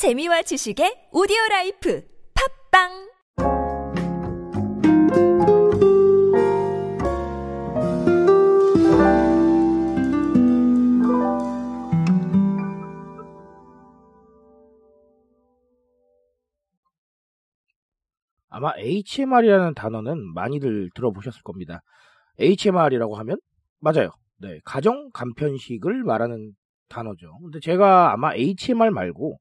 재미와 지식의 오디오 라이프 팝빵 아마 HMR이라는 단어는 많이들 들어보셨을 겁니다. HMR이라고 하면 맞아요. 네, 가정 간편식을 말하는 단어죠. 근데 제가 아마 HMR 말고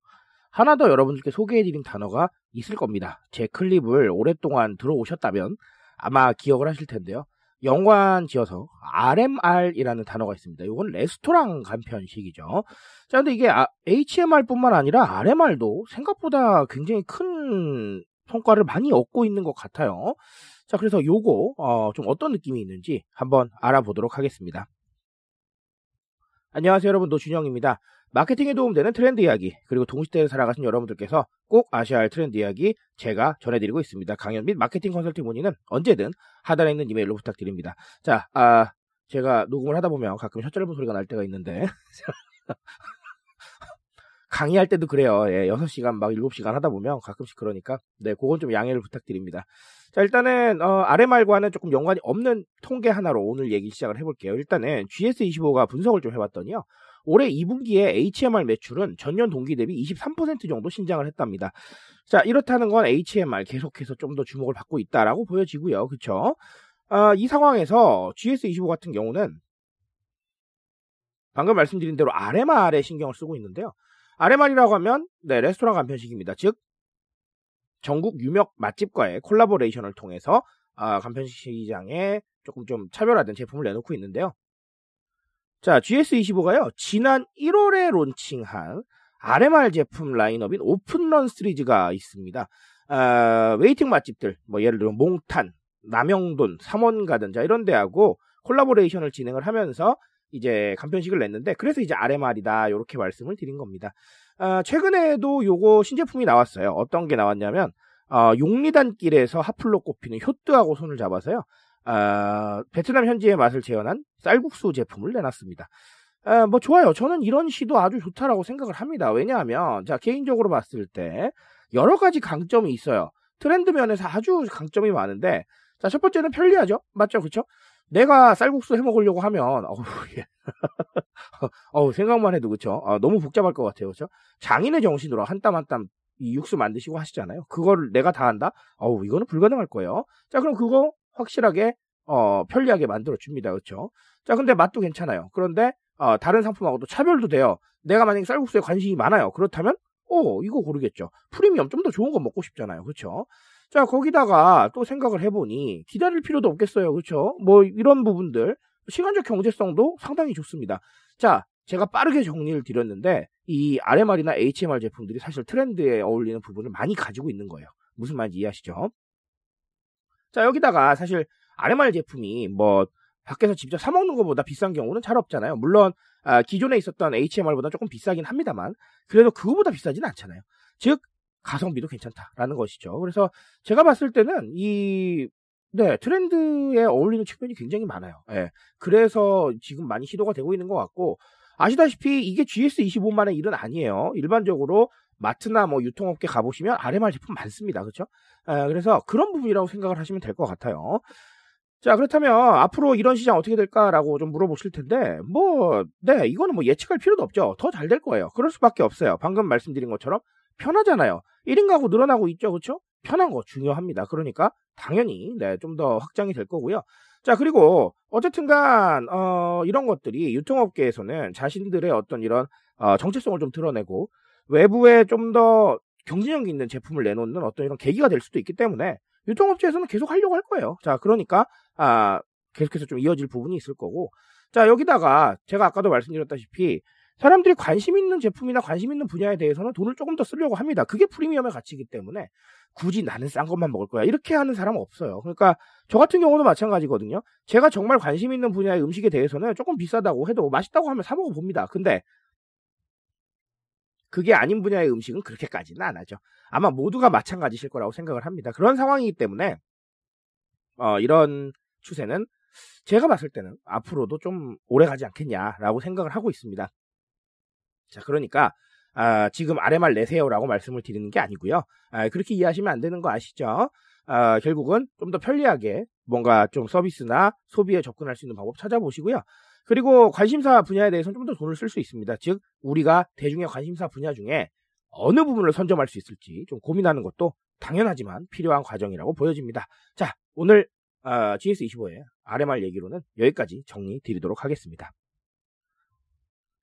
하나 더 여러분들께 소개해드린 단어가 있을 겁니다. 제 클립을 오랫동안 들어오셨다면 아마 기억을 하실 텐데요. 연관 지어서 RMR이라는 단어가 있습니다. 이건 레스토랑 간편식이죠. 자, 근데 이게 HMR뿐만 아니라 RMR도 생각보다 굉장히 큰 성과를 많이 얻고 있는 것 같아요. 자, 그래서 요거 어, 좀 어떤 느낌이 있는지 한번 알아보도록 하겠습니다. 안녕하세요 여러분 노준영입니다. 마케팅에 도움되는 트렌드 이야기 그리고 동시대를 살아가신 여러분들께서 꼭 아셔야 할 트렌드 이야기 제가 전해드리고 있습니다. 강연 및 마케팅 컨설팅 문의는 언제든 하단에 있는 이메일로 부탁드립니다. 자, 아, 제가 녹음을 하다 보면 가끔 혀 짧은 소리가 날 때가 있는데 강의할 때도 그래요. 예, 6시간 막 7시간 하다 보면 가끔씩 그러니까 네, 그건 좀 양해를 부탁드립니다. 자, 일단은 어, RMR과는 조금 연관이 없는 통계 하나로 오늘 얘기 시작을 해 볼게요. 일단은 GS25가 분석을 좀 해 봤더니요. 올해 2분기에 HMR 매출은 전년 동기 대비 23% 정도 신장을 했답니다. 자, 이렇다는 건 HMR 계속해서 좀 더 주목을 받고 있다라고 보여지고요. 그쵸? 어, 이 상황에서 GS25 같은 경우는 방금 말씀드린 대로 RMR에 신경을 쓰고 있는데요. RMR이라고 하면 네, 레스토랑 간편식입니다. 즉 전국 유명 맛집과의 콜라보레이션을 통해서 아, 간편식 시장에 조금 좀 차별화된 제품을 내놓고 있는데요. 자, GS25가요. 지난 1월에 론칭한 RMR 제품 라인업인 오픈런 시리즈가 있습니다. 아, waiting 맛집들, 뭐 예를 들어 몽탄, 남영돈, 삼원가든 자 이런 데하고 collaboration을 진행을 하면서 이제 간편식을 냈는데 그래서 이제 RMR이다 이렇게 말씀을 드린 겁니다. 어, 최근에도 요거 신제품이 나왔어요. 어떤 게 나왔냐면 어, 용리단길에서 핫플로 꼽히는 효뜨하고 손을 잡아서요. 어, 베트남 현지의 맛을 재현한 쌀국수 제품을 내놨습니다. 어, 뭐 좋아요. 저는 이런 시도 아주 좋다라고 생각을 합니다. 왜냐하면 자 개인적으로 봤을 때 여러 가지 강점이 있어요. 트렌드 면에서 아주 강점이 많은데 자 첫 번째는 편리하죠. 맞죠, 그렇죠? 내가 쌀국수 해 먹으려고 하면 어우 예. 어우 생각만 해도 그쵸? 어, 너무 복잡할 것 같아요. 그쵸? 장인의 정신으로 한 땀 한 땀 이 육수 만드시고 하시잖아요. 그거를 내가 다 한다? 어우 이거는 불가능할 거예요. 자 그럼 그거 확실하게 어 편리하게 만들어 줍니다. 그쵸? 자 근데 맛도 괜찮아요. 그런데 어, 다른 상품하고도 차별도 돼요. 내가 만약에 쌀국수에 관심이 많아요. 그렇다면 어 이거 고르겠죠. 프리미엄 좀 더 좋은 거 먹고 싶잖아요. 그쵸 자, 거기다가 또 생각을 해보니 기다릴 필요도 없겠어요. 그렇죠? 뭐 이런 부분들 시간적 경제성도 상당히 좋습니다. 자, 제가 빠르게 정리를 드렸는데 이 RMR이나 HMR 제품들이 사실 트렌드에 어울리는 부분을 많이 가지고 있는 거예요. 무슨 말인지 이해하시죠? 자, 여기다가 사실 RMR 제품이 뭐 밖에서 직접 사 먹는 것보다 비싼 경우는 잘 없잖아요. 물론 아, 기존에 있었던 HMR보다 조금 비싸긴 합니다만 그래도 그거보다 비싸지는 않잖아요. 즉 가성비도 괜찮다라는 것이죠. 그래서 제가 봤을 때는 이 네, 트렌드에 어울리는 측면이 굉장히 많아요. 예. 그래서 지금 많이 시도가 되고 있는 것 같고, 아시다시피 이게 GS25만의 일은 아니에요. 일반적으로 마트나 뭐 유통업계 가보시면 RMR 제품 많습니다. 그렇죠? 예, 그래서 그런 부분이라고 생각을 하시면 될 것 같아요. 자, 그렇다면 앞으로 이런 시장 어떻게 될까라고 좀 물어보실 텐데, 뭐, 네, 이거는 뭐 예측할 필요도 없죠. 더 잘 될 거예요. 그럴 수밖에 없어요. 방금 말씀드린 것처럼 편하잖아요. 1인 가구 늘어나고 있죠. 그렇죠? 편한 거 중요합니다. 그러니까 당연히 네, 좀 더 확장이 될 거고요. 자, 그리고 어쨌든간 어, 이런 것들이 유통업계에서는 자신들의 어떤 이런 어, 정체성을 좀 드러내고 외부에 좀 더 경쟁력 있는 제품을 내놓는 어떤 이런 계기가 될 수도 있기 때문에 유통업체에서는 계속 하려고 할 거예요. 자, 그러니까 아, 계속해서 좀 이어질 부분이 있을 거고 자, 여기다가 제가 아까도 말씀드렸다시피 사람들이 관심 있는 제품이나 관심 있는 분야에 대해서는 돈을 조금 더 쓰려고 합니다. 그게 프리미엄의 가치이기 때문에 굳이 나는 싼 것만 먹을 거야. 이렇게 하는 사람 은 없어요. 그러니까 저 같은 경우도 마찬가지거든요. 제가 정말 관심 있는 분야의 음식에 대해서는 조금 비싸다고 해도 맛있다고 하면 사 먹어 봅니다. 근데 그게 아닌 분야의 음식은 그렇게까지는 안 하죠. 아마 모두가 마찬가지실 거라고 생각을 합니다. 그런 상황이기 때문에 어, 이런 추세는 제가 봤을 때는 앞으로도 좀 오래 가지 않겠냐라고 생각을 하고 있습니다. 자, 그러니까 아, 지금 RMR 내세요라고 말씀을 드리는 게 아니고요. 아, 그렇게 이해하시면 안 되는 거 아시죠? 아, 결국은 좀 더 편리하게 뭔가 좀 서비스나 소비에 접근할 수 있는 방법 찾아보시고요. 그리고 관심사 분야에 대해서는 좀 더 돈을 쓸 수 있습니다. 즉, 우리가 대중의 관심사 분야 중에 어느 부분을 선점할 수 있을지 좀 고민하는 것도 당연하지만 필요한 과정이라고 보여집니다. 자, 오늘 어, GS25의 RMR 얘기로는 여기까지 정리 드리도록 하겠습니다.